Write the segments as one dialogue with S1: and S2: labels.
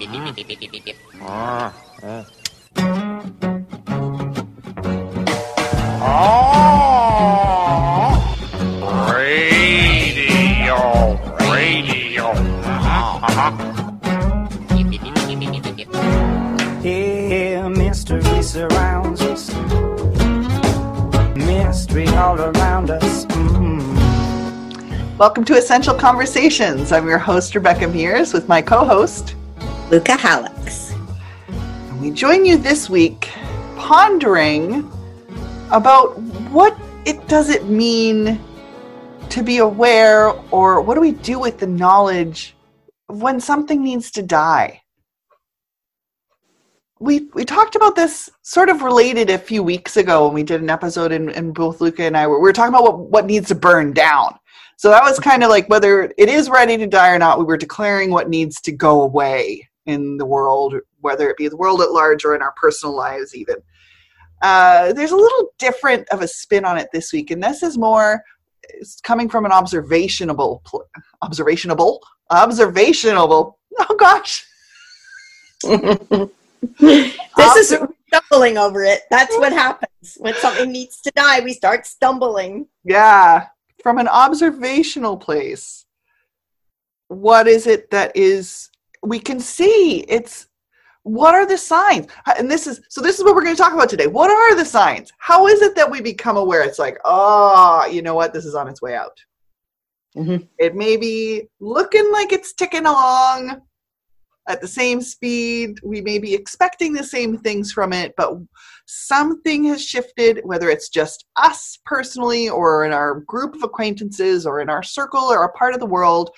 S1: Radio, radio.
S2: Here, mystery surrounds us. Mystery all around us.
S3: Welcome to Essential Conversations. I'm your host, Rebecca Mears, with my co host.
S4: Luca Hallex.
S3: And we join you this week pondering about what it does it mean to be aware or what do we do with the knowledge of when something needs to die. We, we talked about this sort of related a few weeks ago when we did an episode and, and both Luca and I were, we were talking about what, what needs to burn down. So that was kind of like whether it is ready to die or not, we were declaring what needs to go away in the world, whether it be the world at large or in our personal lives, even. Uh, there's a little different of a spin on it this week, and this is more it's coming from an observationable, pl- observationable, observationable. Oh gosh,
S4: this is stumbling over it. That's what happens when something needs to die. We start stumbling.
S3: yeah, from an observational place. What is it that is we can see? It's what are the signs? And this is so. This is what we're going to talk about today. What are the signs? How is it that we become aware? It's like, oh, you know what? This is on its way out.
S4: Mhm.
S3: It may be looking like it's ticking along at the same speed. We may be expecting the same things from it, but something has shifted, whether it's just us personally, or in our group of acquaintances, or in our circle, or a part of the world,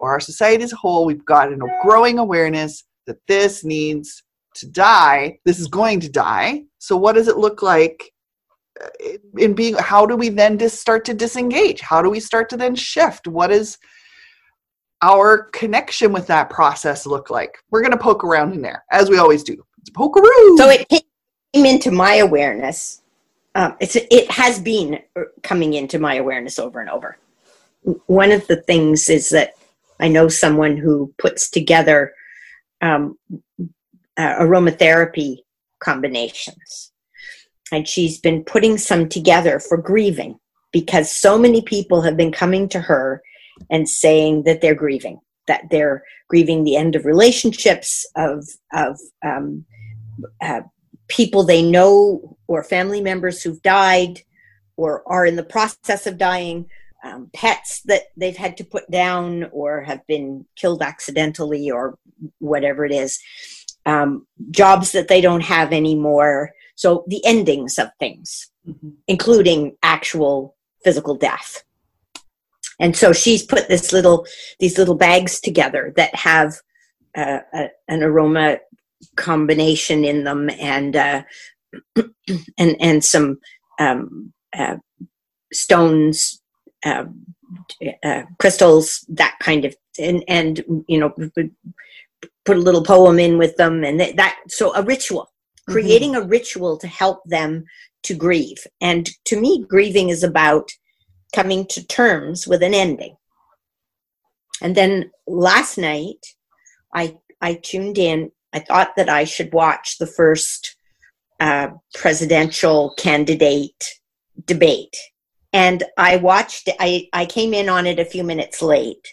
S3: or our society as a whole. We've got a growing awareness that this needs to die. This is going to die. So, what does it look like uh, in being? How do we then just start to disengage? How do we start to then shift? What is our connection with that process look like? We're going to poke around in there as we always do. It's pokeroo.
S4: So it came into my awareness. Um, it's it has been uh, coming into my awareness over and over. One of the things is that I know someone who puts together um, uh, aromatherapy combinations, and she's been putting some together for grieving because so many people have been coming to her and saying that they're grieving, that they're grieving the end of relationships, of of um, uh, people they know or family members who've died or are in the process of dying, um, pets that they've had to put down or have been killed accidentally or whatever it is, um, jobs that they don't have anymore. So the endings of things,
S3: Mhm.
S4: including actual physical death. And so she's put this little these little bags together that have uh, a, an aroma combination in them and uh, and and some um, uh, stones, uh, uh, crystals, that kind of and and you know put a little poem in with them and that, that so a ritual
S3: Mhm.
S4: creating a ritual to help them to grieve and to me grieving is about coming to terms with an ending. And then last night i i tuned in. I thought that i should watch the first uh, presidential candidate debate. And i watched i i came in on it a few minutes late.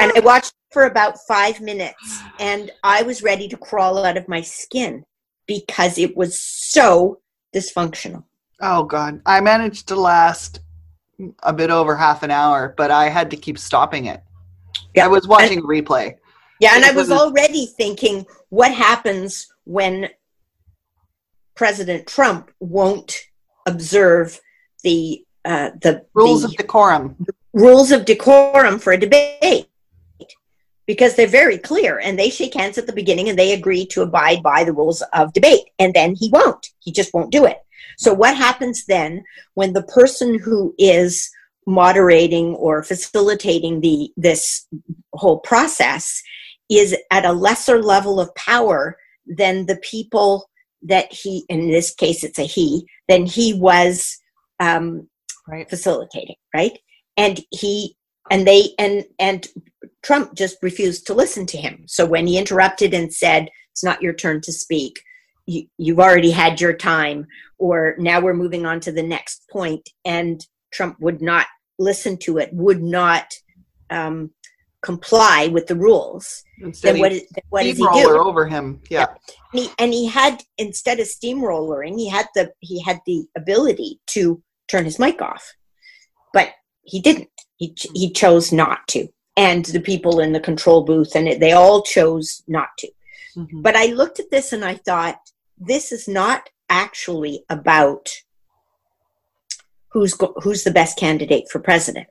S4: And I watched for about five minutes, and I was ready to crawl out of my skin because it was so dysfunctional.
S3: Oh God, I managed to last a bit over half an hour, but I had to keep stopping it.
S4: Yeah.
S3: I was watching a replay.
S4: Yeah, and I was
S3: was-
S4: already thinking, what happens when President Trump won't observe the uh, the
S3: Rules
S4: the
S3: of decorum.
S4: rules of decorum for a debate? Because they're very clear, and they shake hands at the beginning, and they agree to abide by the rules of debate, and then he won't. He just won't do it. So what happens then when the person who is moderating or facilitating the this whole process is at a lesser level of power than the people that he in this case it's a he than he was um,
S3: Right.
S4: facilitating right and he and they and and Trump just refused to listen to him. So when he interrupted and said, "It's not your turn to speak," you, you've already had your time, or now we're moving on to the next point. and Trump would not listen to it, would not um, comply with the rules.
S3: Instead
S4: Then what, then what does he
S3: steamroller
S4: do?
S3: over him. Yeah.
S4: and he, and he had instead of steamrollering he had the he had the ability to turn his mic off but he didn't he, ch- he chose not to and the people in the control booth and it, they all chose not to
S3: Mhm.
S4: but i looked at this and i thought this is not actually about who's go- who's the best candidate for president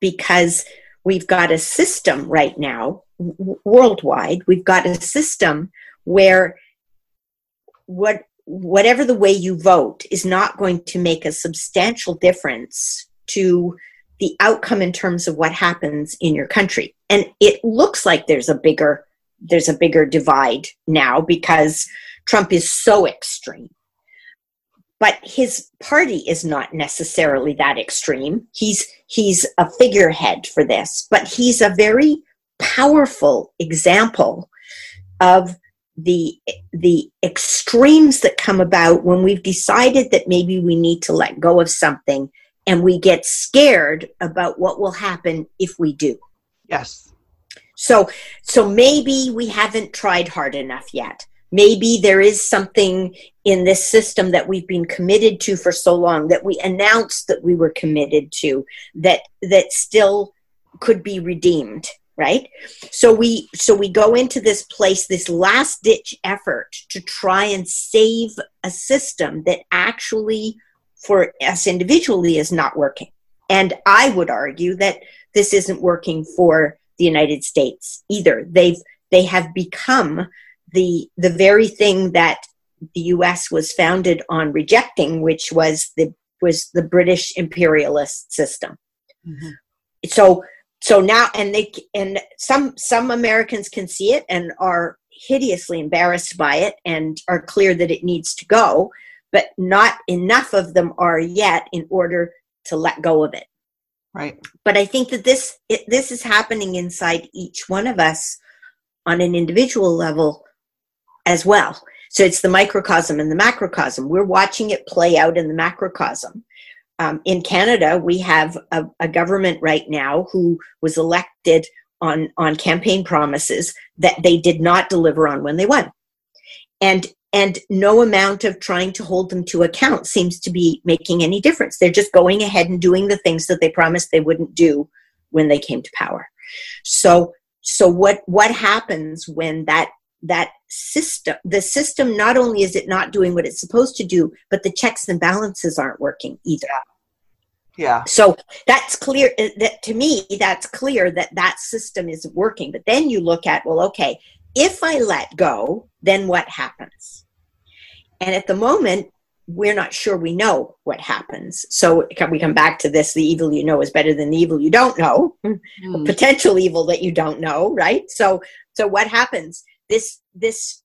S4: because we've got a system right now w- worldwide we've got a system where what whatever the way you vote is not going to make a substantial difference to the outcome in terms of what happens in your country. And it looks like there's a bigger there's a bigger divide now because trump is so extreme. But his party is not necessarily that extreme. He's he's a figurehead for this but he's a very powerful example of the the extremes that come about when we've decided that maybe we need to let go of something and we get scared about what will happen if we do.
S3: Yes.
S4: so so maybe we haven't tried hard enough yet maybe there is something in this system that we've been committed to for so long that we announced that we were committed to that that still could be redeemed right? So we so we go into this place this last ditch effort to try and save a system that actually for us individually is not working. And i would argue that this isn't working for the united states either. They've they have become the the very thing that the us was founded on rejecting which was the was the british imperialist system
S3: Mhm.
S4: so so now and they and some some americans can see it and are hideously embarrassed by it and are clear that it needs to go but not enough of them are yet in order to let go of it
S3: Right.
S4: but i think that this it, this is happening inside each one of us on an individual level as well. So it's the microcosm and the macrocosm. We're watching it play out in the macrocosm. Um, in canada we have a, a government right now who was elected on on campaign promises that they did not deliver on when they won. And and no amount of trying to hold them to account seems to be making any difference. They're just going ahead and doing the things that they promised they wouldn't do when they came to power. So so what what happens when that that system the system not only is it not doing what it's supposed to do but the checks and balances aren't working either.
S3: Yeah.
S4: so that's clear uh, that to me that's clear that that system is working. But then you look at well okay if i let go then what happens? And at the moment we're not sure we know what happens. So can we come back to this the evil you know is better than the evil you don't know.
S3: Mm.
S4: potential evil that you don't know right? So so what happens this this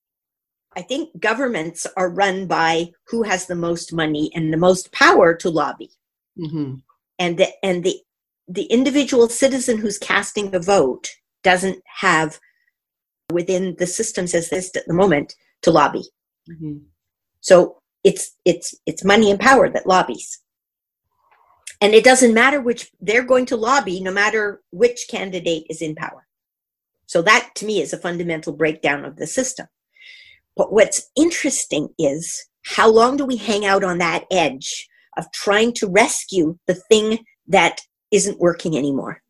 S4: i think governments are run by who has the most money and the most power to lobby
S3: Mhm.
S4: and the and the the individual citizen who's casting a vote doesn't have within the systems as this at the moment to lobby
S3: Mhm.
S4: so it's it's it's money and power that lobbies and it doesn't matter which they're going to lobby no matter which candidate is in power so that to me is a fundamental breakdown of the system. But what's interesting is how long do we hang out on that edge of trying to rescue the thing that isn't working anymore?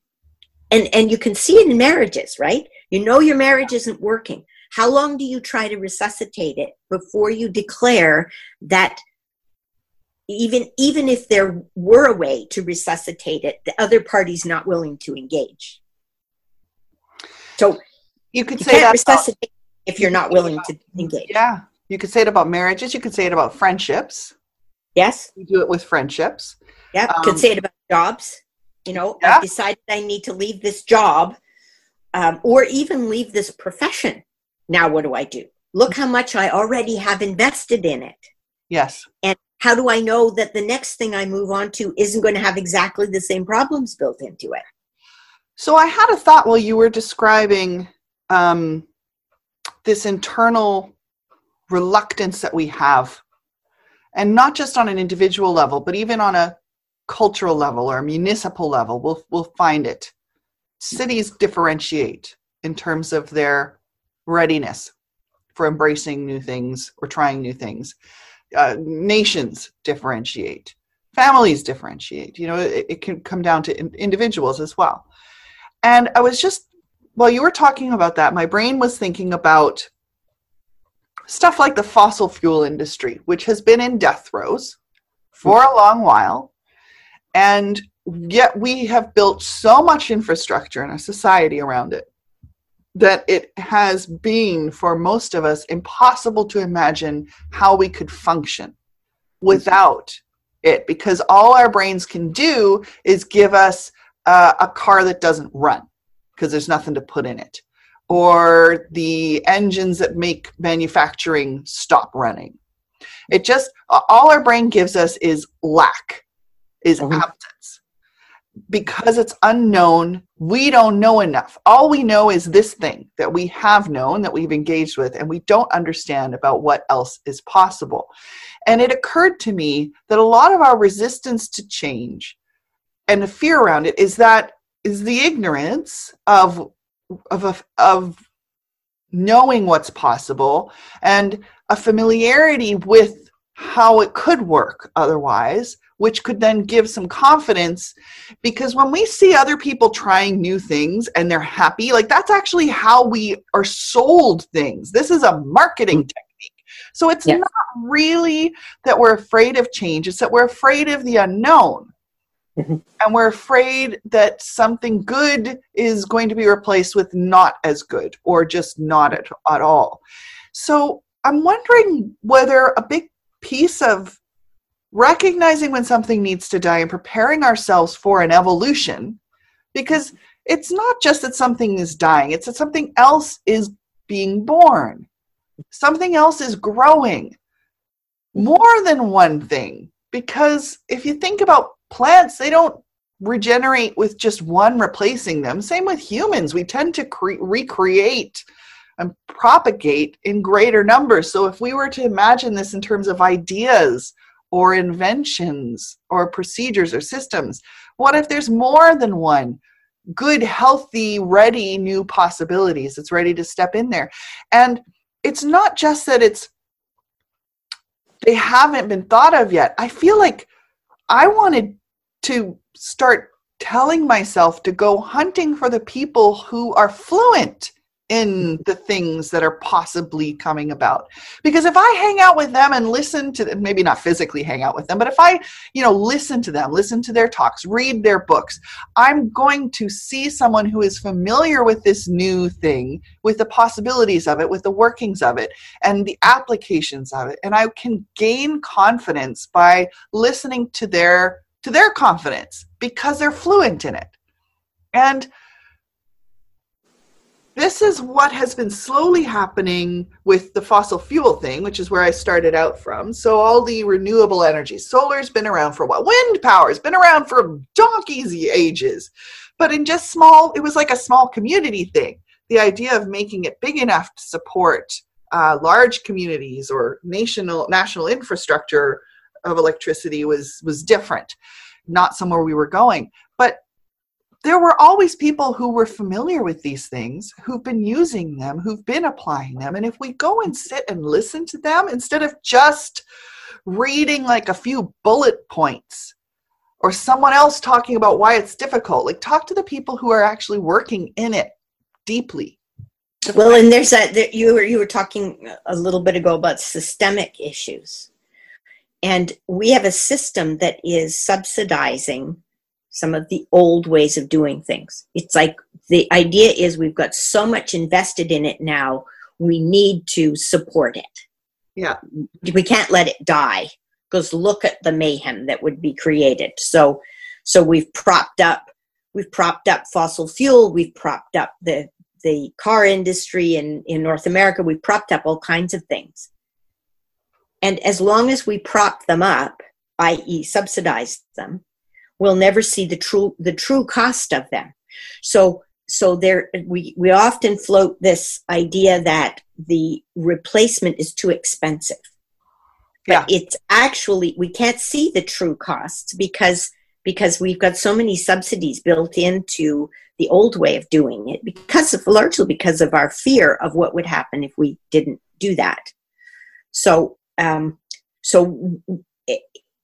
S4: And and you can see it in marriages right? You know your marriage isn't working. How long do you try to resuscitate it before you declare that even even if there were a way to resuscitate it the other party's not willing to engage so
S3: You could
S4: you
S3: say that. About,
S4: if you're not willing to engage
S3: yeah. You could say it about marriages. You could say it about friendships.
S4: yes
S3: You do it with friendships.
S4: yeah
S3: Um,
S4: could say it about jobs you know
S3: Yeah.
S4: i've decided i need to leave this job um, or even leave this profession now what do i do look how much i already have invested in it
S3: Yes.
S4: And how do I know that the next thing I move on to isn't going to have exactly the same problems built into it?
S3: So I had a thought while you were describing um, this internal reluctance that we have, and not just on an individual level, but even on a cultural level or a municipal level, we'll, we'll find it. Cities differentiate in terms of their readiness for embracing new things or trying new things. Uh, nations differentiate, families differentiate. You know, it, it can come down to in- individuals as well. And I was just, while you were talking about that, my brain was thinking about stuff like the fossil fuel industry, which has been in death throes for a long while. And yet we have built so much infrastructure in our society around it that it has been for most of us impossible to imagine how we could function without it because all our brains can do is give us uh, a car that doesn't run because there's nothing to put in it or the engines that make manufacturing stop running. It just all our brain gives us is lack is
S4: Mhm.
S3: absence. Because it's unknown we don't know enough. All we know is this thing that we have known that we've engaged with and we don't understand about what else is possible. And it occurred to me that a lot of our resistance to change and the fear around it is that is the ignorance of of of, of knowing what's possible and a familiarity with how it could work otherwise which could then give some confidence because when we see other people trying new things and they're happy like that's actually how we are sold things. This is a marketing mm. technique. So it's
S4: Yeah.
S3: not really that we're afraid of change. It's that we're afraid of the unknown
S4: Mhm.
S3: and we're afraid that something good is going to be replaced with not as good or just not at, at all so i'm wondering whether a big piece of recognizing when something needs to die and preparing ourselves for an evolution because it's not just that something is dying it's that something else is being born something else is growing more than one thing because if you think about plants they don't regenerate with just one replacing them. Same with humans. We tend to cre- recreate and propagate in greater numbers. So if we were to imagine this in terms of ideas or inventions or procedures or systems what if there's more than one good healthy ready new possibilities that's ready to step in there? And it's not just that it's they haven't been thought of yet. I feel like i wanted to start telling myself to go hunting for the people who are fluent in the things that are possibly coming about. Because if i hang out with them and listen to them maybe not physically hang out with them but if i you know listen to them listen to their talks read their books i'm going to see someone who is familiar with this new thing with the possibilities of it with the workings of it and the applications of it and i can gain confidence by listening to their to their confidence because they're fluent in it. And this is what has been slowly happening with the fossil fuel thing, which is where I started out from. So, all the renewable energy, solar's been around for a while, wind power's been around for donkey's ages, but in just small, it was like a small community thing. The idea of making it big enough to support uh, large communities or national national infrastructure of electricity was was different, not somewhere we were going. But there were always people who were familiar with these things, who've been using them, who've been applying them. And if we go and sit and listen to them instead of just reading like a few bullet points or someone else talking about why it's difficult, like talk to the people who are actually working in it deeply.
S4: Well, and there's that, that you were you were talking a little bit ago about systemic issues, and we have a system that is subsidizing some of the old ways of doing things. It's like the idea is we've got so much invested in it now, we need to support it.
S3: Yeah.
S4: We can't let it die because look at the mayhem that would be created. So, so we've propped up, we've propped up fossil fuel, we've propped up the the car industry in, in North America, we've propped up all kinds of things. And as long as we prop them up, i.e., subsidize them, we'll never see the true the true cost of them. So so there we we often float this idea that the replacement is too expensive. But
S3: Yeah.
S4: it's actually we can't see the true costs because because we've got so many subsidies built into the old way of doing it because of largely because of our fear of what would happen if we didn't do that. So um, so i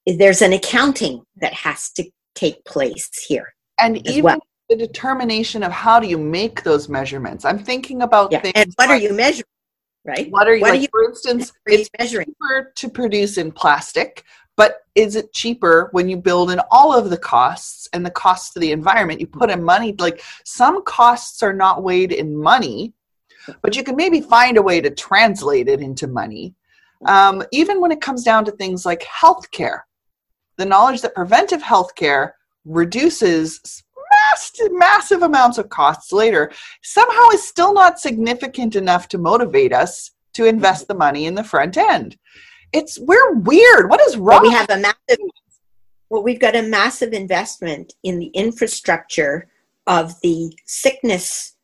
S4: there's an accounting that has to take place here.
S3: And even
S4: well.
S3: the determination of how do you make those measurements. I'm thinking about
S4: Yeah.
S3: things.
S4: And what are you measuring? Right?
S3: What are you,
S4: what are you-
S3: for instance, it's
S4: measuring?
S3: cheaper to produce in plastic, but is it cheaper when you build in all of the costs and the costs to the environment? You put in money, like some costs are not weighed in money, but you can maybe find a way to translate it into money. Um, even when it comes down to things like healthcare, the knowledge that preventive healthcare reduces massive, massive amounts of costs later somehow is still not significant enough to motivate us to invest the money in the front end. It's we're weird. What is wrong?
S4: we have a massive well we've got a massive investment in the infrastructure of the sickness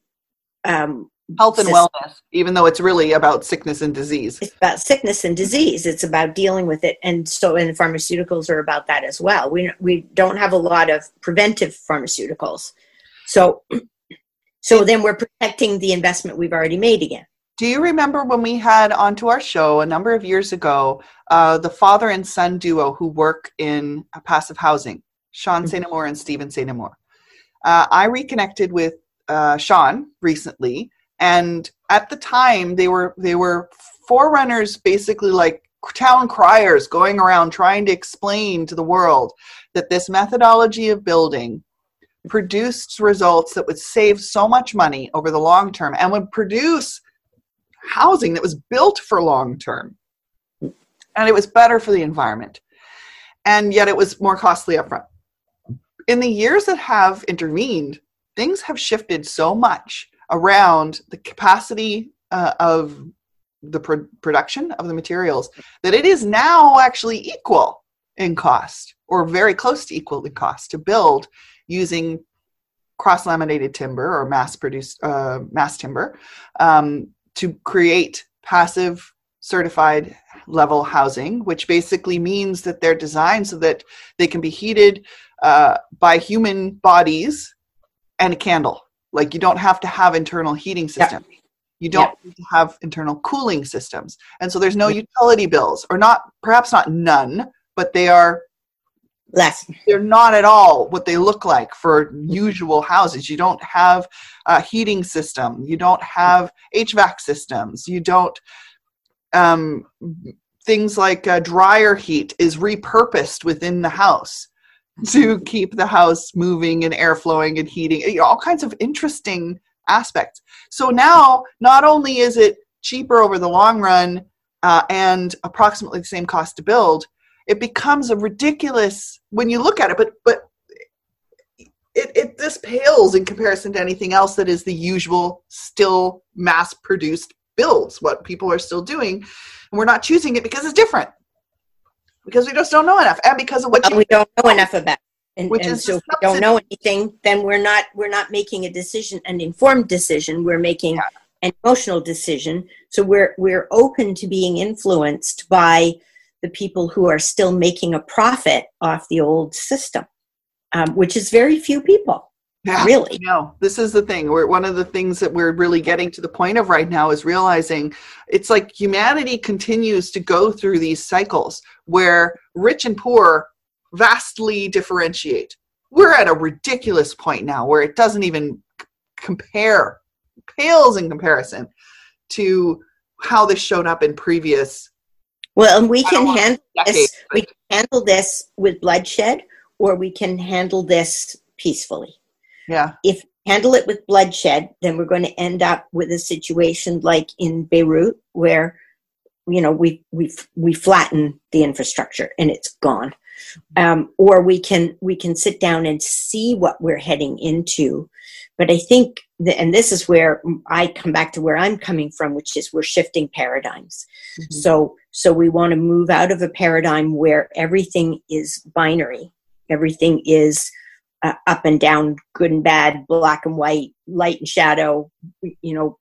S4: um,
S3: health and
S4: system.
S3: wellness, even though it's really about sickness and disease.
S4: it's about sickness and disease it's about dealing with it and so and pharmaceuticals are about that as well we we don't have a lot of preventive pharmaceuticals so so then we're protecting the investment we've already made again
S3: Do you remember when we had onto our show a number of years ago uh, the father and son duo who work in passive housing, Sean
S4: Mhm.
S3: St. Amour and Stephen St. Amour? Uh, I reconnected with uh, Sean recently, and at the time they were they were forerunners, basically like town criers, going around trying to explain to the world that this methodology of building produced results that would save so much money over the long term and would produce housing that was built for long term. And it was better for the environment. And yet it was more costly upfront. In the years that have intervened, things have shifted so much around the capacity uh, of the pro- production of the materials that it is now actually equal in cost or very close to equal in cost to build using cross laminated timber or mass produced uh, mass timber um, to create passive certified level housing, which basically means that they're designed so that they can be heated uh, by human bodies and a candle. Like you don't have to have internal heating systems. You don't have internal cooling systems. And so there's no utility bills, or not, perhaps not none, but they are
S4: less
S3: they're not at all what they look like for usual houses. You don't have a heating system. You don't have HVAC systems. You don't. Um, things like uh, dryer heat is repurposed within the house to keep the house moving and air flowing and heating. You know, all kinds of interesting aspects. So now, not only is it cheaper over the long run uh, and approximately the same cost to build, it becomes a ridiculous when you look at it but but it, it this pales in comparison to anything else that is the usual still mass produced builds what people are still doing and we're not choosing it because it's different because we just don't know enough. And because of what you
S4: we don't know enough about it. and,
S3: Which
S4: and
S3: is
S4: so if we don't know anything then we're not we're not making a decision an informed decision. We're making an emotional decision. So we're we're open to being influenced by the people who are still making a profit off the old system um, which is very few people
S3: Yeah.
S4: really
S3: No, this is the thing. We're one of the things that we're really getting to the point of right now is realizing it's like humanity continues to go through these cycles where rich and poor vastly differentiate. We're at a ridiculous point now where it doesn't even compare, pales in comparison to how this showed up in previous
S4: well and we can handle
S3: decades.
S4: this we can handle this with bloodshed or we can handle this peacefully
S3: Yeah,
S4: if handle it with bloodshed, then we're going to end up with a situation like in Beirut, where you know we we we flatten the infrastructure and it's gone. Um, or we can we can sit down and see what we're heading into. But I think, that, and this is where I come back to where I'm coming from, which is we're shifting paradigms. So so we want to move out of a paradigm where everything is binary, everything is uh, up and down, good and bad, black and white, light and shadow, you know,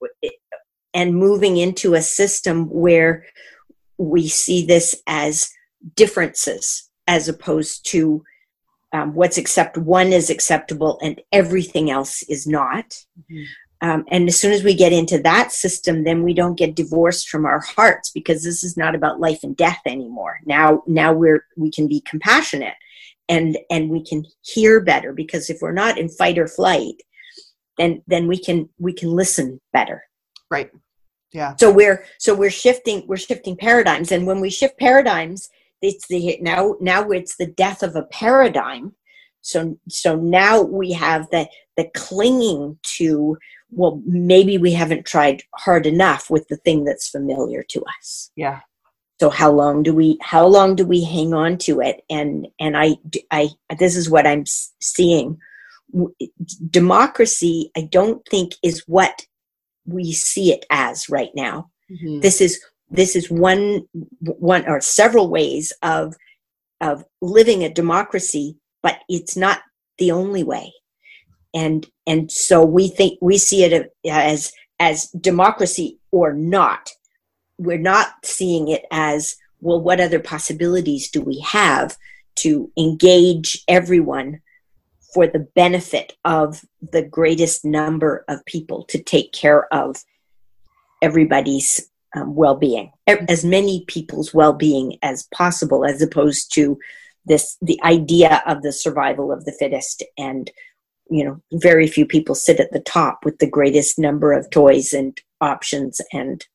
S4: and moving into a system where we see this as differences as opposed to um, what's accept one is acceptable and everything else is not.
S3: Mhm.
S4: um, and as soon as we get into that system then we don't get divorced from our hearts because this is not about life and death anymore. Now now we're we can be compassionate and and we can hear better because if we're not in fight or flight then then we can we can listen better
S3: Right. Yeah.
S4: so we're so we're shifting we're shifting paradigms and when we shift paradigms it's the now now it's the death of a paradigm so so now we have the the clinging to well maybe we haven't tried hard enough with the thing that's familiar to us
S3: Yeah.
S4: So how long do we how long do we hang on to it? And and i i this is what i'm seeing. Democracy i don't think is what we see it as right now.
S3: Mhm.
S4: this is this is one one or several ways of of living a democracy but it's not the only way. And and so we think we see it as as democracy or not we're not seeing it as well what other possibilities do we have to engage everyone for the benefit of the greatest number of people to take care of everybody's um, well-being as many people's well-being as possible as opposed to this the idea of the survival of the fittest and you know very few people sit at the top with the greatest number of toys and options and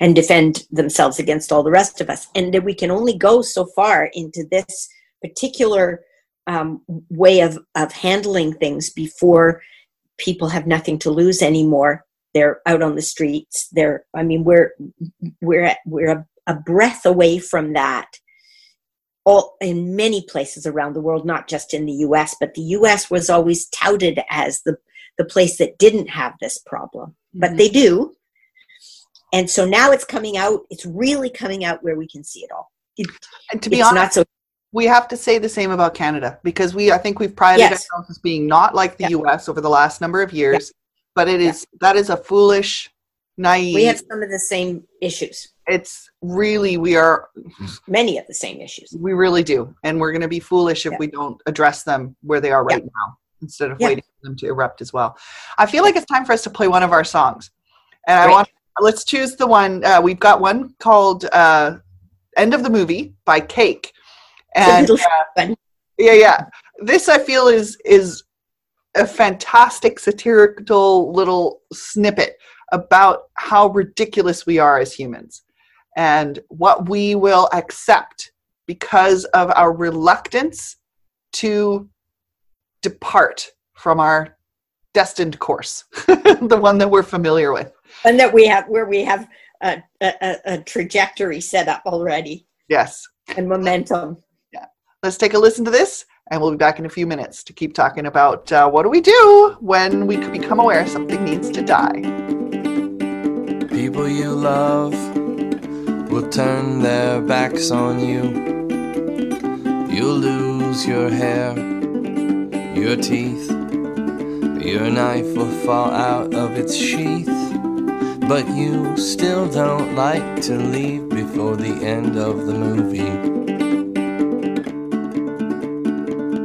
S4: and defend themselves against all the rest of us. And that we can only go so far into this particular um, way of of handling things before people have nothing to lose anymore. They're out on the streets. They're i mean we're we're at, we're a, a breath away from that. All in many places around the world not just in the US but the US was always touted as the the place that didn't have this problem. But
S3: Mhm.
S4: they do and so now it's coming out it's really coming out where we can see it all it,
S3: and to be
S4: it's
S3: honest,
S4: not so
S3: we have to say the same about Canada because we I think we've prided
S4: Yes.
S3: ourselves as being not like the
S4: Yeah.
S3: US over the last number of years. But it is that is a foolish, naive
S4: we have some of the same issues
S3: it's really we are
S4: many of the same issues
S3: we really do. And we're gonna be foolish if
S4: Yeah.
S3: we don't address them where they are right now instead of
S4: Yeah.
S3: waiting for them to erupt as well. I feel like it's time for us to play one of our songs. And I
S4: Great.
S3: want let's choose the one uh, we've got one called uh, End of the Movie by Cake. And
S4: fun.
S3: yeah yeah this i feel is is a fantastic satirical little snippet about how ridiculous we are as humans and what we will accept because of our reluctance to depart from our destined course the one that we're familiar with
S4: and that we have where we have a, a, a- a trajectory set up already
S3: yes
S4: and momentum Yeah.
S3: let's take a listen to this and we'll be back in a few minutes to keep talking about uh, what do we do when we become aware something needs to die
S5: People you love will turn their backs on you. You'll lose your hair, your teeth, your knife will fall out of its sheath. But you still don't like to leave before the end of the movie.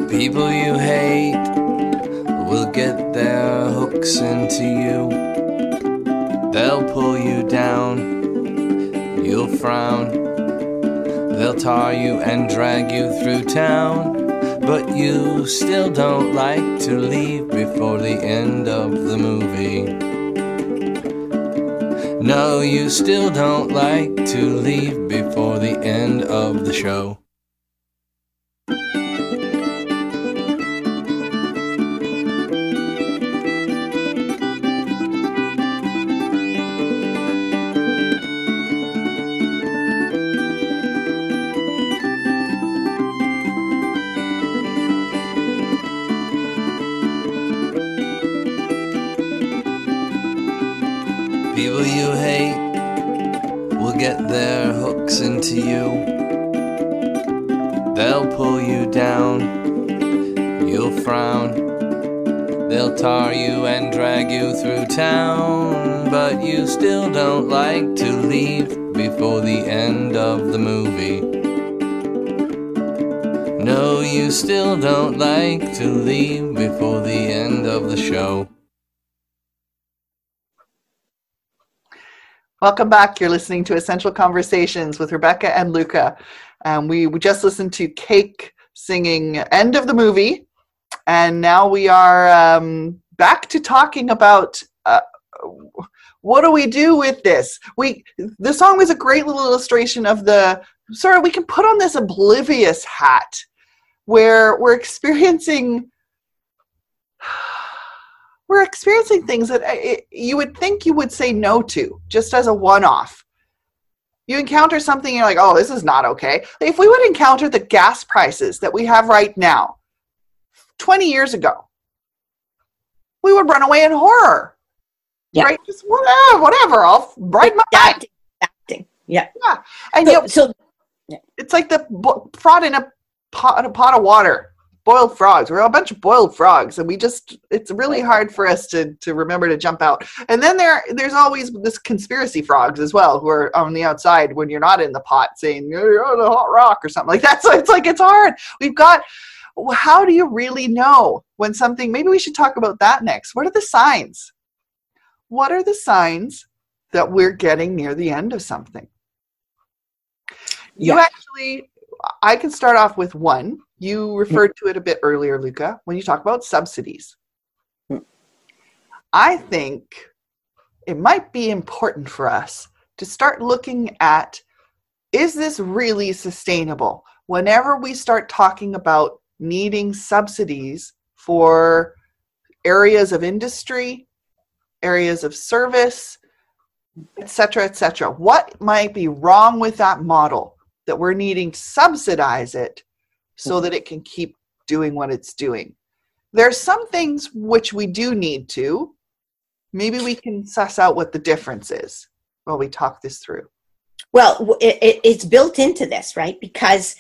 S5: People you hate will get their hooks into you. They'll pull you down, you'll frown. They'll tar you and drag you through town. But you still don't like to leave before the end of the movie. No, you still don't like to leave before the end of the show. Into you. They'll pull you down,
S6: you'll frown. They'll tar you and drag you through town, but you still don't like to leave before the end of the movie. No, you still don't like to leave before the end of the show.
S3: Welcome back. You're listening to Essential Conversations with Rebecca and Luca. Um, we, just listened to Cake singing End of the Movie, and now we are um, back to talking about uh, what do we do with this. We the song was a great little illustration of the sort of we can put on this oblivious hat where we're experiencing we're experiencing things that uh, it, you would think you would say no to just as a one-off you encounter something you're like oh this is not okay if we would encounter the gas prices that we have right now 20 years ago we would run away in horror
S4: Yeah.
S3: right just whatever whatever i'll ride my bike
S4: Adapting, adapting. Yeah.
S3: yeah and
S4: So,
S3: yet
S4: so
S3: it's like the frog in a pot, in a pot of water boiled frogs. We're a bunch of boiled frogs and we just it's really hard for us to to remember to jump out. And then there there's always this conspiracy frogs as well who are on the outside when you're not in the pot saying you're on a hot rock or something like that. So it's like it's hard. We've got how do you really know when something maybe we should talk about that next. What are the signs? What are the signs that we're getting near the end of something? You actually i can start off with one you referred to it a bit earlier luca when you talk about subsidies
S4: Hmm.
S3: i think it might be important for us to start looking at is this really sustainable whenever we start talking about needing subsidies for areas of industry areas of service et cetera, et cetera. What might be wrong with that model that we're needing to subsidize it so that it can keep doing what it's doing? There are some things which we do need to. Maybe we can suss out what the difference is while we talk this through.
S4: Well, it, it, it's built into this, right? Because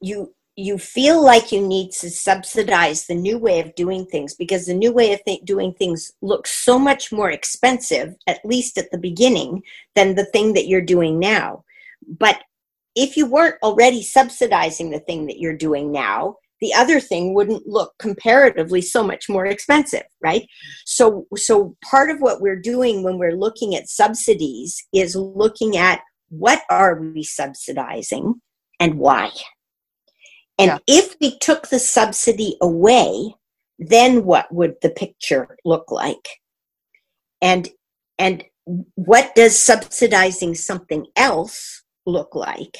S4: you you feel like you need to subsidize the new way of doing things because the new way of th- doing things looks so much more expensive, at least at the beginning, than the thing that you're doing now. But if you weren't already subsidizing the thing that you're doing now, the other thing wouldn't look comparatively so much more expensive, right? So, so part of what we're doing when we're looking at subsidies is looking at what are we subsidizing and why and
S3: Yeah.
S4: if we took the subsidy away then what would the picture look like and and what does subsidizing something else look like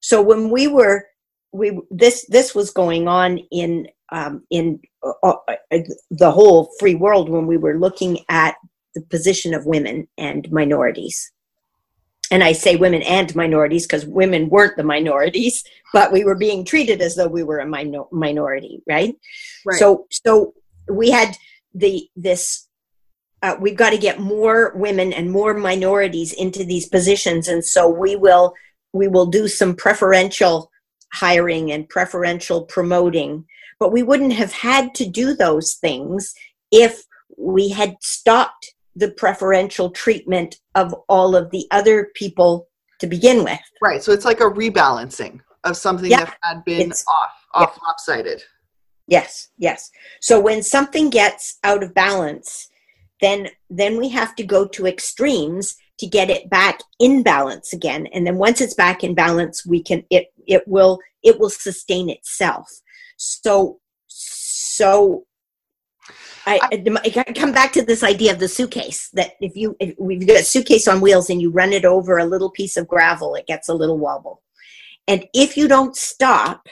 S4: so when we were we this this was going on in um, in uh, uh, the whole free world when we were looking at the position of women and minorities and I say women and minorities because women weren't the minorities, but we were being treated as though we were a minor- minority, right? So, so we had the this. Uh, we've got to get more women and more minorities into these positions, and so we will we will do some preferential hiring and preferential promoting. But we wouldn't have had to do those things if we had stopped the preferential treatment of all of the other people to begin with.
S3: Right. So it's like a rebalancing of something
S4: Yeah.
S3: that had been off, off lopsided.
S4: Yes, yes. So when something gets out of balance, then then we have to go to extremes to get it back in balance again. And then once it's back in balance, we can it it will it will sustain itself. So so I, I come back to this idea of the suitcase that if you if we've got a suitcase on wheels and you run it over a little piece of gravel, it gets a little wobble. And if you don't stop,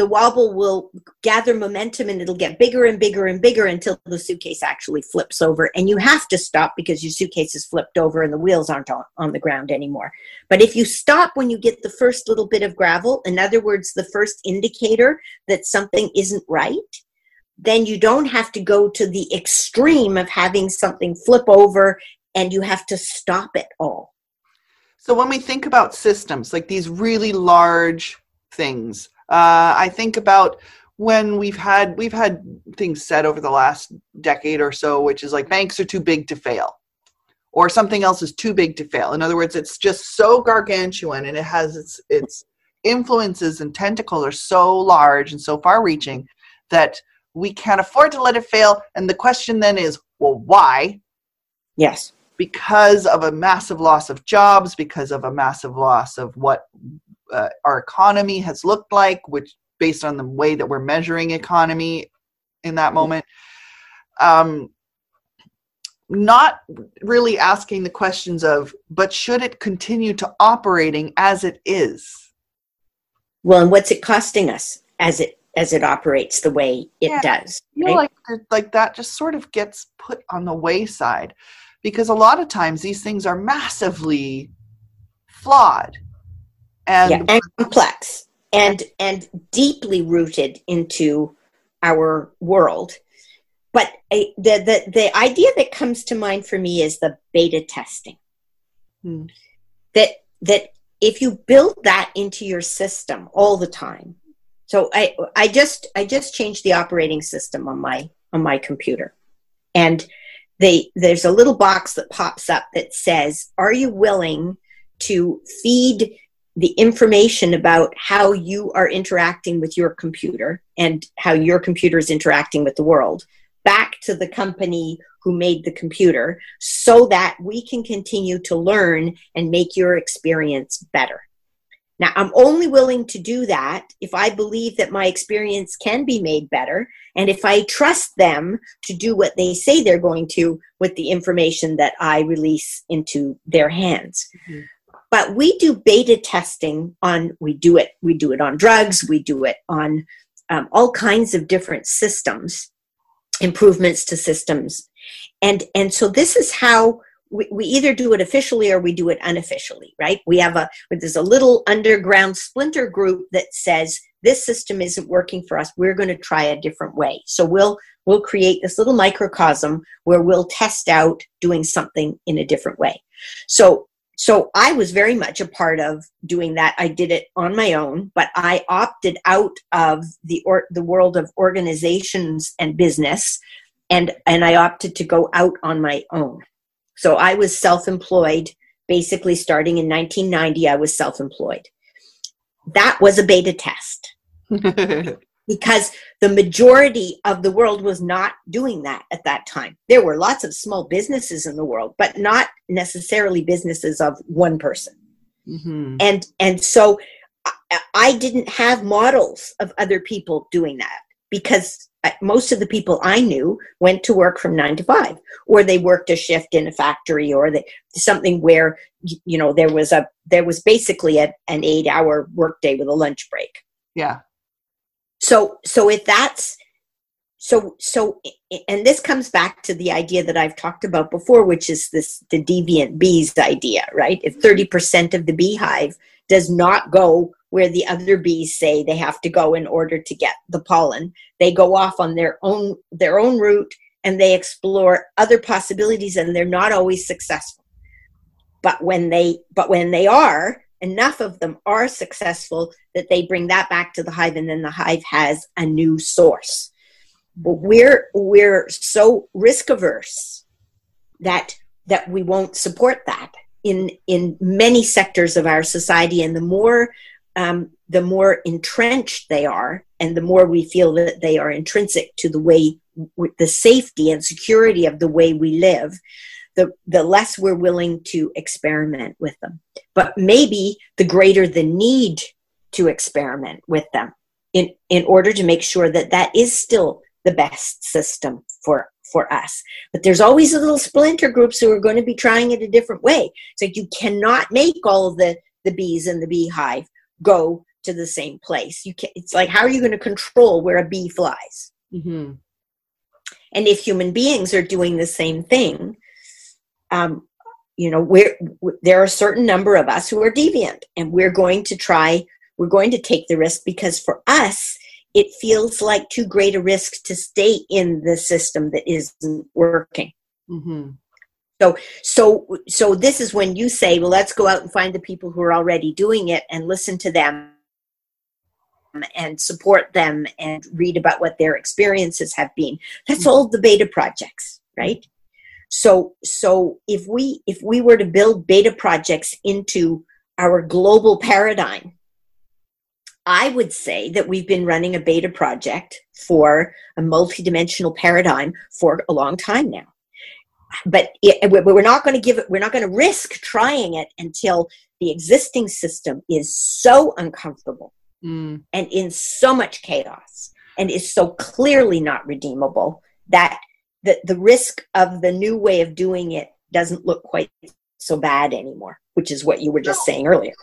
S4: the wobble will gather momentum and it'll get bigger and bigger and bigger until the suitcase actually flips over. And you have to stop because your suitcase is flipped over and the wheels aren't on, on the ground anymore. But if you stop when you get the first little bit of gravel, in other words, the first indicator that something isn't right, then you don't have to go to the extreme of having something flip over and you have to stop it all.
S3: So when we think about systems, like these really large things, uh, I think about when we've had we've had things said over the last decade or so which is like banks are too big to fail or something else is too big to fail. In other words it's just so gargantuan and it has its its influences and tentacles are so large and so far reaching that we can't afford to let it fail. And the question then is well why?
S4: Yes.
S3: because of a massive loss of jobs, because of a massive loss of what uh, our economy has looked like, which based on the way that we're measuring economy in that moment. Um, not really asking the questions of, but should it continue to operating as it is?
S4: Well, and what's it costing us as it as it operates the way it
S3: Yeah.
S4: does? Right?
S3: like like that just sort of gets put on the wayside because a lot of times these things are massively flawed and
S4: yeah, and complex and and deeply rooted into our world. But uh, the the the idea that comes to mind for me is the beta testing.
S3: Hmm.
S4: That that if you build that into your system all the time. So I I just I just changed the operating system on my on my computer. And they there's a little box that pops up that says, "Are you willing to feed the information about how you are interacting with your computer and how your computer is interacting with the world back to the company who made the computer so that we can continue to learn and make your experience better. Now, I'm only willing to do that if I believe that my experience can be made better and if I trust them to do what they say they're going to with the information that I release into their hands mm-hmm. But we do beta testing on we do it we do it on drugs we do it on um, all kinds of different systems improvements to systems. And and so this is how we, we either do it officially or we do it unofficially right? We have a there's a little underground splinter group that says this system isn't working for us. We're going to try a different way. So we'll we'll create this little microcosm where we'll test out doing something in a different way. So so I was very much a part of doing that. I did it on my own, but I opted out of the or, the world of organizations and business, and and I opted to go out on my own. So I was self-employed, basically starting in 1990. I was self-employed. That was a beta test because the majority of the world was not doing that at that time. There were lots of small businesses in the world, but not necessarily businesses of one person.
S3: Mhm.
S4: And and so I, I didn't have models of other people doing that because most of the people I knew went to work from 9 to 5 or they worked a shift in a factory or they, something where you know there was a there was basically a, an 8 hour workday with a lunch break
S3: yeah
S4: so so if that's so so and this comes back to the idea that i've talked about before which is this the deviant bees idea right? If 30% of the beehive does not go where the other bees say they have to go in order to get the pollen they go off on their own their own route and they explore other possibilities and they're not always successful. But when they but when they are enough of them are successful that they bring that back to the hive and then the hive has a new source. But we're we're so risk averse that that we won't support that in in many sectors of our society. And the more um, the more entrenched they are and the more we feel that they are intrinsic to the way the safety and security of the way we live the the less we're willing to experiment with them. But maybe the greater the need to experiment with them in in order to make sure that that is still the best system for for us. But there's always a little splinter groups who are going to be trying it a different way. So you cannot make all the the bees in the beehive go to the same place. You can it's like how are you going to control where a bee flies?
S3: Hmm
S4: and if human beings are doing the same thing um, you know we're there are a certain number of us who are deviant and we're going to try we're going to take the risk because for us it feels like too great a risk to stay in the system that isn't working
S3: hmm
S4: so so this is when you say well let's go out and find the people who are already doing it and listen to them and support them and read about what their experiences have been. That's all the beta projects, right? So so if we if we were to build beta projects into our global paradigm, I would say that we've been running a beta project for a multidimensional paradigm for a long time now. But it, we're not going to give it, we're not going to risk trying it until the existing system is so uncomfortable
S3: Mm.
S4: and in so much chaos and is so clearly not redeemable that the, the risk of the new way of doing it doesn't look quite so bad anymore, which is what you were just
S3: No.
S4: saying earlier.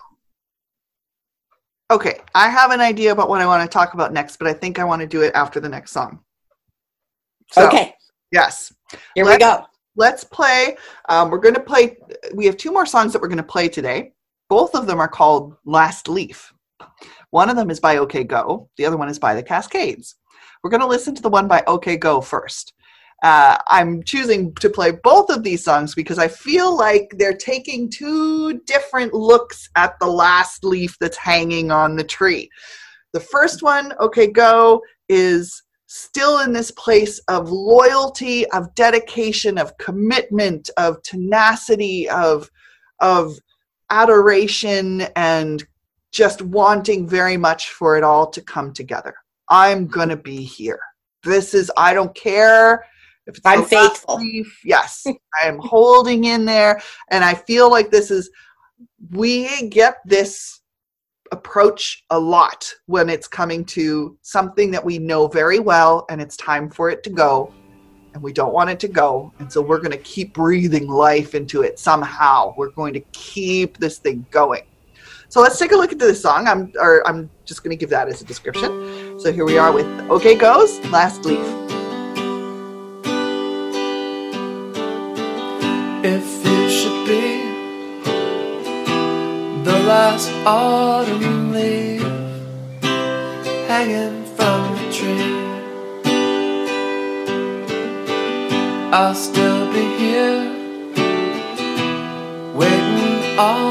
S3: Okay, I have an idea about what I want to talk about next, but I think I want to do it after the next song. So,
S4: okay,
S3: Yes.
S4: here we
S3: let's-
S4: go.
S3: let's play. Um, we're going to play. We have two more songs that we're going to play today. Both of them are called Last Leaf. One of them is by OK Go. The other one is by the Cascades. We're going to listen to the one by OK Go first. Uh, I'm choosing to play both of these songs because I feel like they're taking two different looks at the last leaf that's hanging on the tree. The first one, OK Go, is still in this place of loyalty, of dedication, of commitment, of tenacity, of of adoration and just wanting very much for it all to come together. I'm going to be here. This is I don't care if it's
S4: I'm faithful.
S3: leaf. Yes, I am holding in there and I feel like this is we get this approach a lot when it's coming to something that we know very well and it's time for it to go and we don't want it to go and so we're going to keep breathing life into it somehow. We're going to keep this thing going. So let's take a look at this song. I'm or i'm just going to give that as a description. So here we are with OK Go's last leaf
S6: last autumn leaf hanging from the tree, I'll still be here waiting on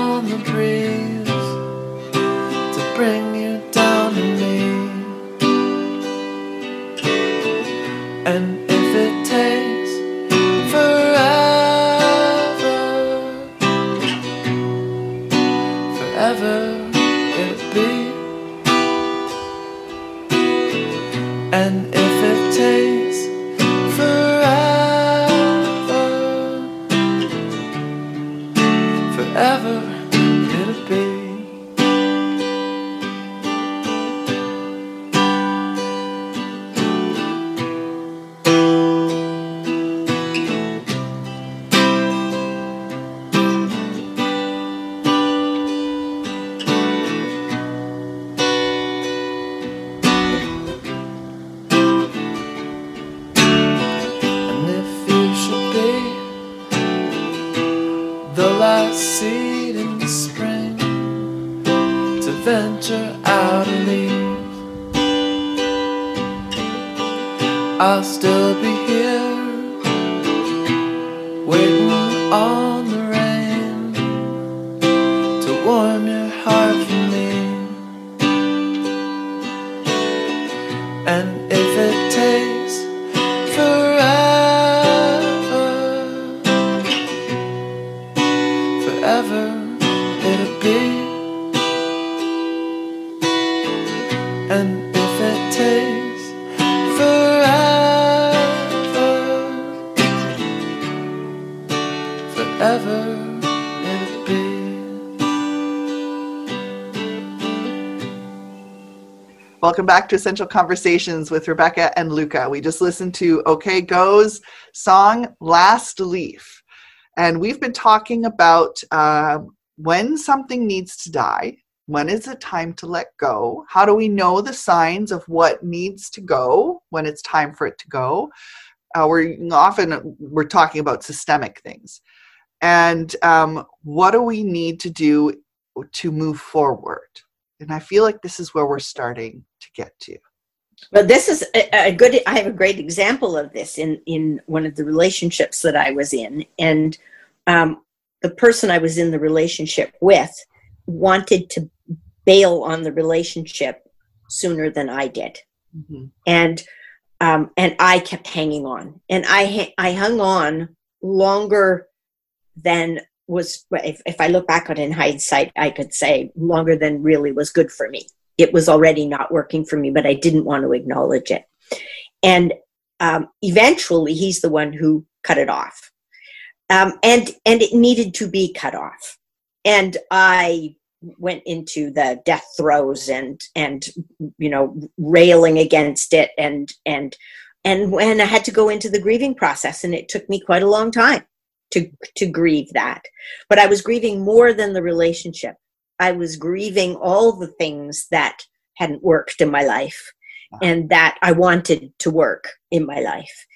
S6: last seed in the spring to venture out and leave, I'll still be here waiting on
S3: Welcome back to Essential Conversations with Rebecca and Luca. We just listened to OK Go's song Last Leaf. And we've been talking about uh, when something needs to die, when is it time to let go? How do we know the signs of what needs to go when it's time for it to go? Uh, we're often we're talking about systemic things, and um, what do we need to do to move forward? And I feel like this is where we're starting get to.
S4: But this is a, a good. I have a great example of this in in one of the relationships that I was in, and um, the person I was in the relationship with wanted to bail on the relationship sooner than I did.
S3: Mhm.
S4: and um, and I kept hanging on, and I ha- I hung on longer than was. If, if I look back on it in hindsight, I could say longer than really was good for me. It was already not working for me, but I didn't want to acknowledge it. And um, eventually, he's the one who cut it off, um, and and it needed to be cut off. And I went into the death throes and and you know railing against it and and and when i had to go into the grieving process and it took me quite a long time to to grieve that but i was grieving more than the relationship i was grieving all the things that hadn't worked in my life and that i wanted to work in my life.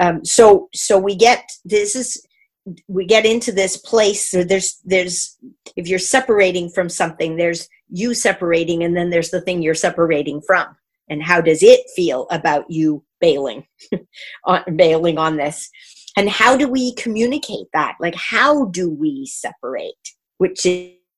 S4: Um, so so we get this is we get into this place where there's there's if you're separating from something there's you separating and then there's the thing you're separating from. And how does it feel about you bailing on bailing on this? And how do we communicate that? Like how do we separate? Which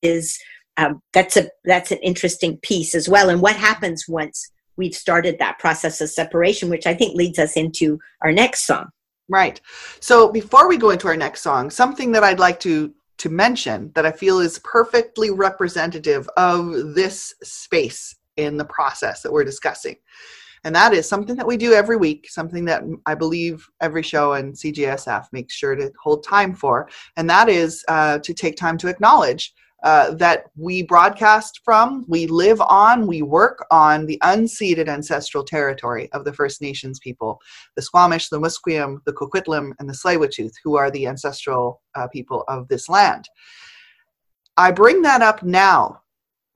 S4: is um, that's a that's an interesting piece as well and what happens once we've started that process of separation which i think leads us into our next song
S3: Right. So before we go into our next song, something that I'd like to to mention that I feel is perfectly representative of this space in the process that we're discussing. And that is something that we do every week, something that I believe every show and CJSF makes sure to hold time for. And that is uh, to take time to acknowledge uh, that we broadcast from, we live on, we work on the unceded ancestral territory of the First Nations people the Squamish, the Musqueam, the Coquitlam, and the Tsleil-Waututh, who are the ancestral uh, people of this land. I bring that up now,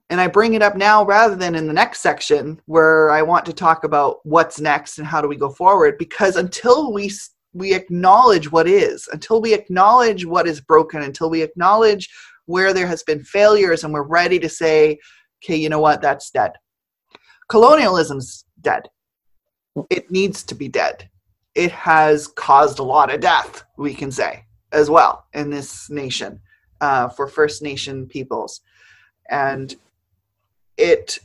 S3: and I bring it up now rather than in the next section where I want to talk about what's next and how do we go forward. Because until we we acknowledge what is, until we acknowledge what is broken, until we acknowledge where there has been failures, and we're ready to say, okay, you know what, that's dead. Colonialism's dead it needs to be dead. It has caused a lot of death, we can say, as well, in this nation uh, for First Nation peoples. And it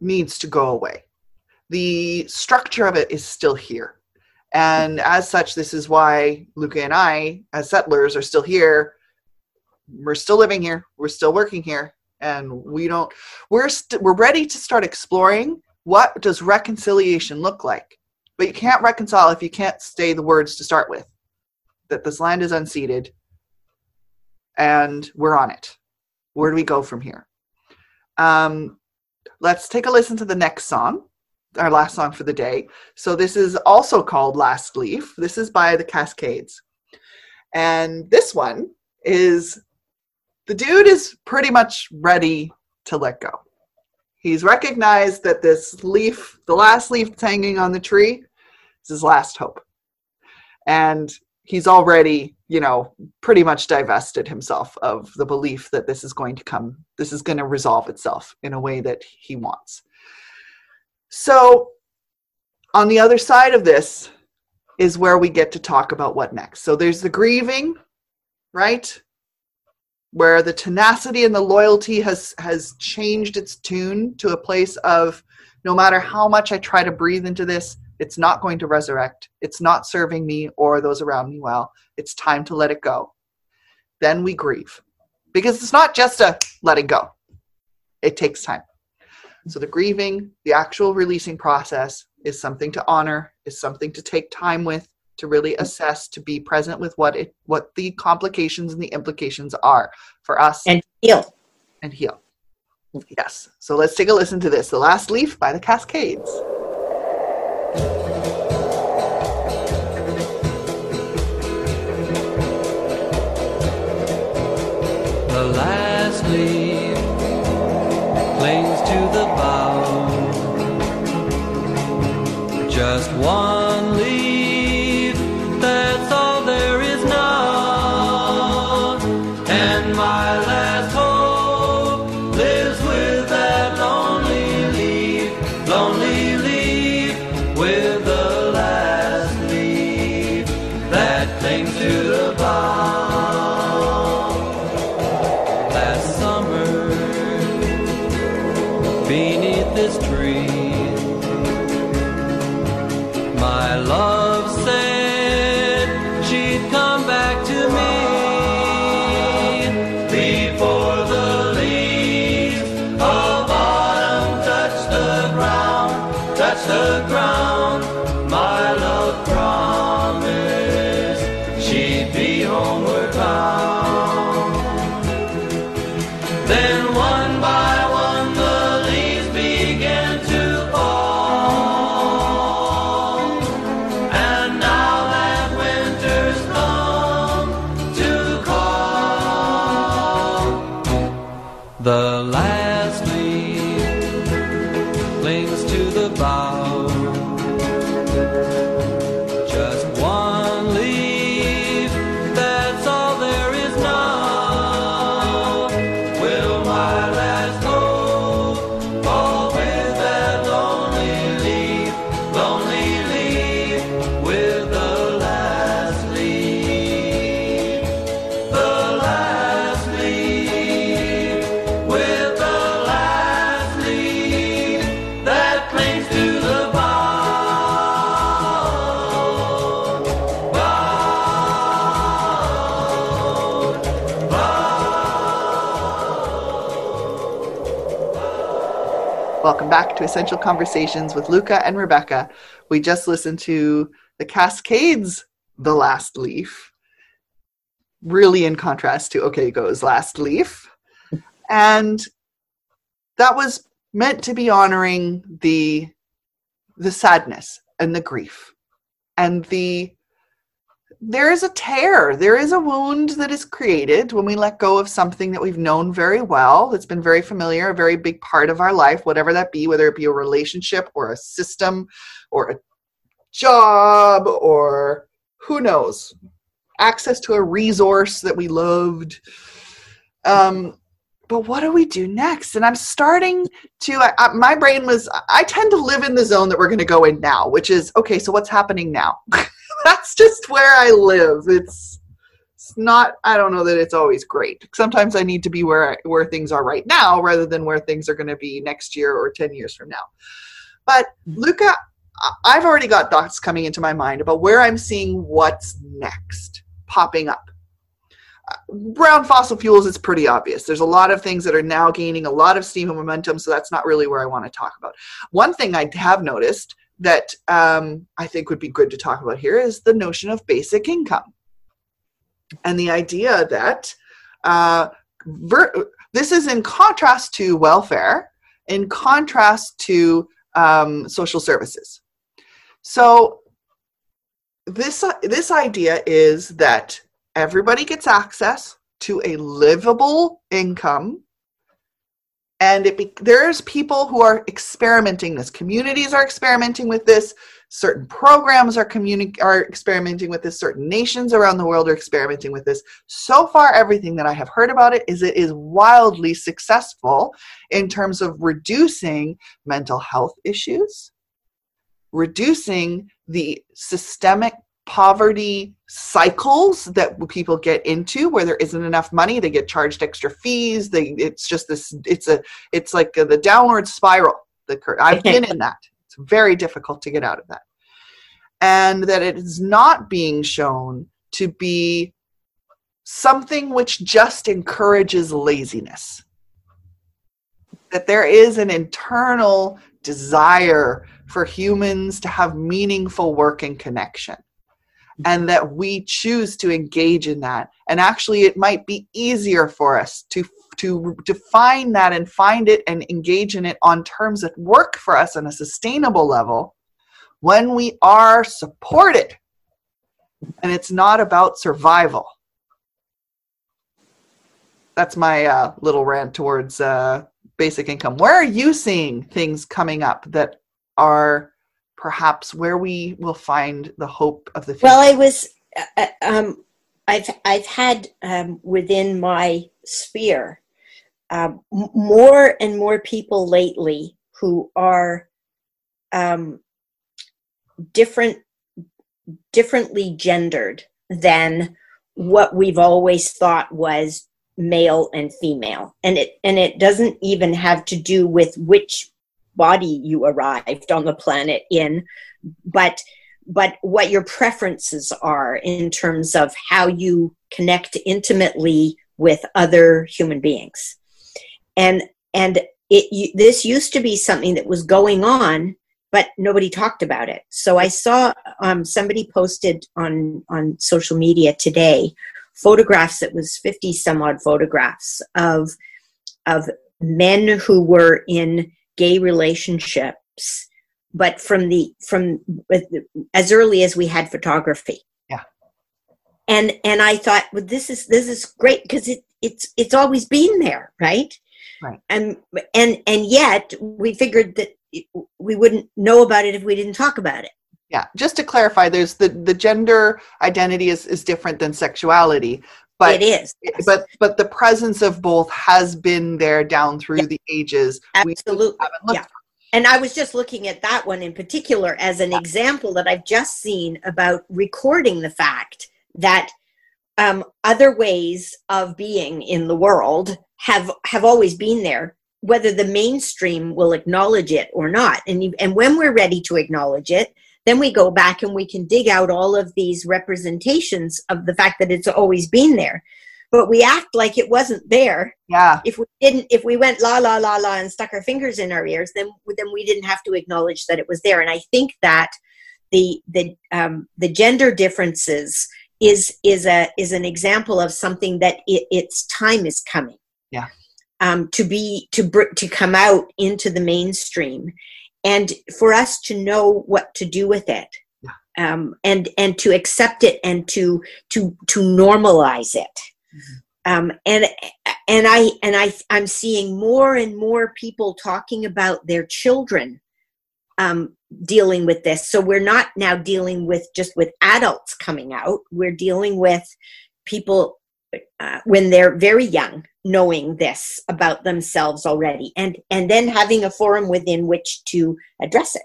S3: needs to go away. The structure of it is still here. And as such, this is why Luca and I, as settlers, are still here. We're still living here. We're still working here. And we don't, we're, st- we're ready to start exploring what does reconciliation look like but you can't reconcile if you can't say the words to start with that this land is unceded and we're on it where do we go from here um, let's take a listen to the next song our last song for the day so this is also called last leaf this is by the cascades and this one is the dude is pretty much ready to let go He's recognized that this leaf, the last leaf that's hanging on the tree, is his last hope. And he's already, you know, pretty much divested himself of the belief that this is going to come, this is going to resolve itself in a way that he wants. So, on the other side of this is where we get to talk about what next. So, there's the grieving, right? Where the tenacity and the loyalty has has changed its tune to a place of no matter how much I try to breathe into this, it's not going to resurrect. It's not serving me or those around me well. It's time to let it go. Then we grieve. Because it's not just a letting go. It takes time. So the grieving, the actual releasing process is something to honor, is something to take time with, to really mm. assess to be present with what it what the complications and the implications are for us.
S4: And heal.
S3: and heal. Yes. So let's take a listen to this the last leaf by the cascades
S6: to
S3: Essential Conversations with Luca and Rebecca. We just listened to the Cascades, The Last Leaf, really in contrast to OK Go's Last Leaf. And that was meant to be honoring the the sadness and the grief and the there is a tear. There is a wound that is created when we let go of something that we've known very well that's been very familiar a very big part of our life whatever that be whether it be a relationship or a system or a job or who knows access to a resource that we loved. Um but what do we do next? And i'm starting to I, I, my brain was i tend to live in the zone that we're going to go in now which is okay so what's happening now that's just where i live. It's it's not i don't know that it's always great. Sometimes i need to be where I, where things are right now rather than where things are going to be next year or 10 years from now. But luca i've already got thoughts coming into my mind about where i'm seeing what's next popping up. Uh, brown fossil fuels it's pretty obvious. There's a lot of things that are now gaining a lot of steam and momentum so that's not really where i want to talk about. One thing i have noticed that um, i think would be good to talk about here is the notion of basic income. And the idea that uh, ver- this is in contrast to welfare in contrast to um, social services. So this this idea is that everybody gets access to a livable income and it be, there's people who are experimenting this. Communities are experimenting with this. Certain programs are communi- are experimenting with this. Certain nations around the world are experimenting with this. So far everything that i have heard about it is it is wildly successful in terms of reducing mental health issues reducing the systemic poverty cycles that people get into where there isn't enough money they get charged extra fees they it's just this it's a it's like the downward spiral. The i've been in that. It's very difficult to get out of that. And that it is not being shown to be something which just encourages laziness. That there is an internal desire for humans to have meaningful work and connection and that we choose to engage in that. And actually it might be easier for us to to define that and find it and engage in it on terms that work for us on a sustainable level when we are supported. And it's not about survival. That's my uh, little rant towards uh, basic income. Where are you seeing things coming up that are perhaps where we will find the hope of the future
S4: Well, I was, uh, um, I've I've had um, within my sphere m- more and more people lately who are um, different, differently gendered than what we've always thought was male and female, and it and it doesn't even have to do with which body you arrived on the planet in, but but what your preferences are in terms of how you connect intimately with other human beings. And and it this used to be something that was going on but nobody talked about it. So i saw um, somebody posted on on social media today photographs it was 50 some odd photographs of of men who were in gay relationships but from the from as early as we had photography
S3: Yeah.
S4: and and i thought well this is this is great because it it's it's always been there right
S3: Right.
S4: and and and yet we figured that we wouldn't know about it if we didn't talk about it
S3: Yeah, just to clarify, there's the the gender identity is is different than sexuality, but
S4: it is yes.
S3: but but the presence of both has been there down through the ages.
S4: Absolutely. Yeah. And I was just looking at that one in particular as an example that I've just seen about recording the fact that um, other ways of being in the world have have always been there, whether the mainstream will acknowledge it or not. And you, and when we're ready to acknowledge it, then we go back and we can dig out all of these representations of the fact that it's always been there. But we act like it wasn't there
S3: Yeah,
S4: if we didn't if we went la la la la and stuck our fingers in our ears then then we didn't have to acknowledge that it was there and i think that the the um, the gender differences is is a is an example of something that it, its time is coming
S3: Yeah.
S4: um, to be to br- to come out into the mainstream and for us to know what to do with it um, and and to accept it and to to to normalize it um, and and I and I I'm seeing more and more people talking about their children um, dealing with this. So we're not now dealing with just with adults coming out. We're dealing with people uh, when they're very young, knowing this about themselves already, and and then having a forum within which to address it.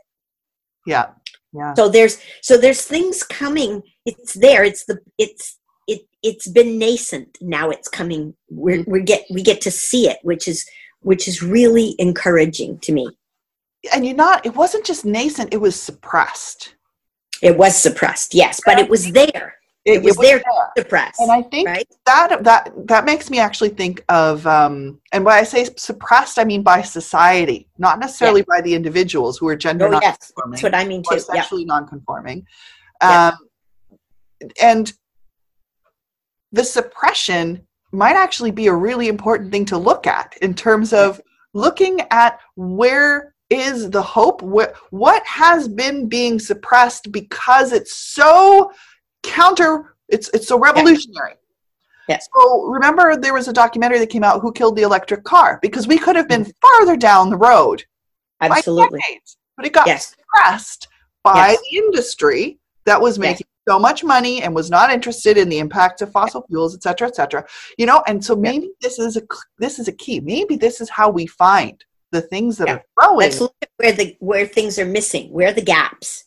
S3: yeah, yeah.
S4: So there's so there's things coming. It's there. It's the it's it it's been nascent. Now it's coming. We're we get we get to see it, which is which is really encouraging to me.
S3: And you're not. It wasn't just nascent. It was suppressed.
S4: It was suppressed, yes, but it was there. It was there Suppressed,
S3: And I think
S4: right?
S3: that that that makes me actually think of um and when I say suppressed I mean by society not necessarily by the individuals who are gender
S4: Oh, yes, that's what I mean too. Yeah,
S3: sexually non-conforming
S4: Yeah.
S3: um and the suppression might actually be a really important thing to look at in terms of looking at where is the hope what what has been being suppressed because it's so counter it's it's so revolutionary
S4: Yes.
S3: so remember there was a documentary that came out who killed the electric car because we could have been
S4: Mm-hmm.
S3: farther down the road
S4: absolutely.
S3: decades, but it got
S4: Yes,
S3: suppressed by
S4: Yes.
S3: the industry that was
S4: Yes.
S3: making so much money and was not interested in the impacts of fossil fuels, et cetera, et cetera. You know, and so maybe this is a this is a key. Maybe this is how we find the things that
S4: Yeah.
S3: are growing.
S4: let's look at where the where things are missing. Where are the gaps?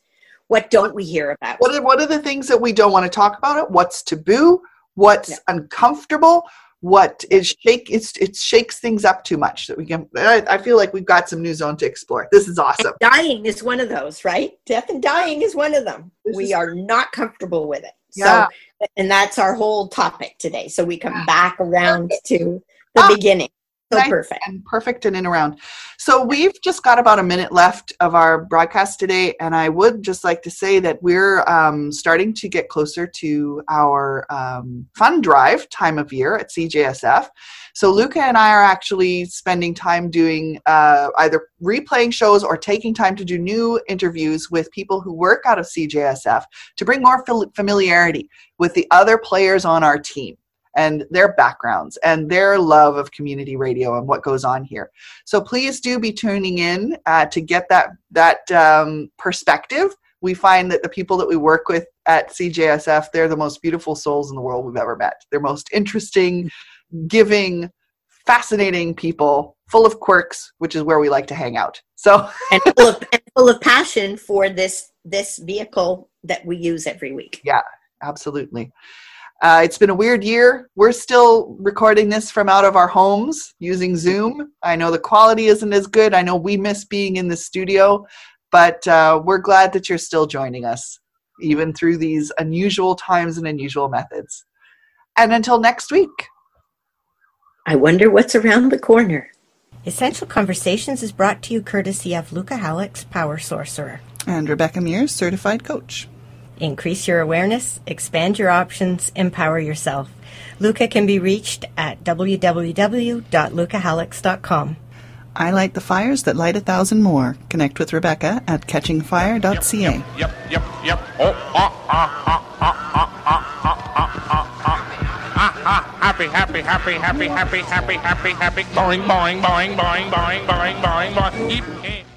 S4: What don't we hear about?
S3: What are, what are the things that we don't want to talk about? It. What's taboo? What's uncomfortable? What is shake? It's it shakes things up too much that we can. I, I feel like we've got some new zone to explore. This is awesome.
S4: dying is one of those, right? Death and dying is one of them.
S3: This
S4: we
S3: is-
S4: are not comfortable with it.
S3: Yeah.
S4: So, and that's our whole topic today. So we come back around to the
S3: Ah.
S4: beginning. So perfect.
S3: and perfect and in around. So we've just got about a minute left of our broadcast today, and I would just like to say that we're um, starting to get closer to our um, fund drive time of year at CJSF. So Luca and I are actually spending time doing uh, either replaying shows or taking time to do new interviews with people who work out of CJSF to bring more fam- familiarity with the other players on our team and their backgrounds and their love of community radio and what goes on here. So please do be tuning in uh, to get that that um, perspective. We find that the people that we work with at CJSF, they're the most beautiful souls in the world we've ever met. They're most interesting, giving, fascinating people, full of quirks, which is where we like to hang out. So
S4: And full of and full of passion for this this vehicle that we use every week.
S3: Yeah, absolutely. Uh, it's been a weird year. We're still recording this from out of our homes using Zoom. I know the quality isn't as good. I know we miss being in the studio, but uh, we're glad that you're still joining us. even through these unusual times and unusual methods. And until next week.
S7: I wonder what's around the corner.
S4: Essential Conversations is brought to you courtesy of Luca Hallex Power Sorcerer.
S3: And Rebecca Mears, certified coach.
S4: Increase your awareness, expand your options, empower yourself. Luca can be reached at www.lucahallex.com.
S3: I light the fires that light a thousand more. Connect with Rebecca at catchingfire.ca.
S1: Yep, yep, yep, yep. Oh, ah, ah, ah, ah, ah, ah, ah, ah, ah, ah. Ah, ah, happy, happy, happy, happy, happy, happy, happy, happy. Boing, boing, boing, boing, boing, boing, boing, boing. Yip, yip.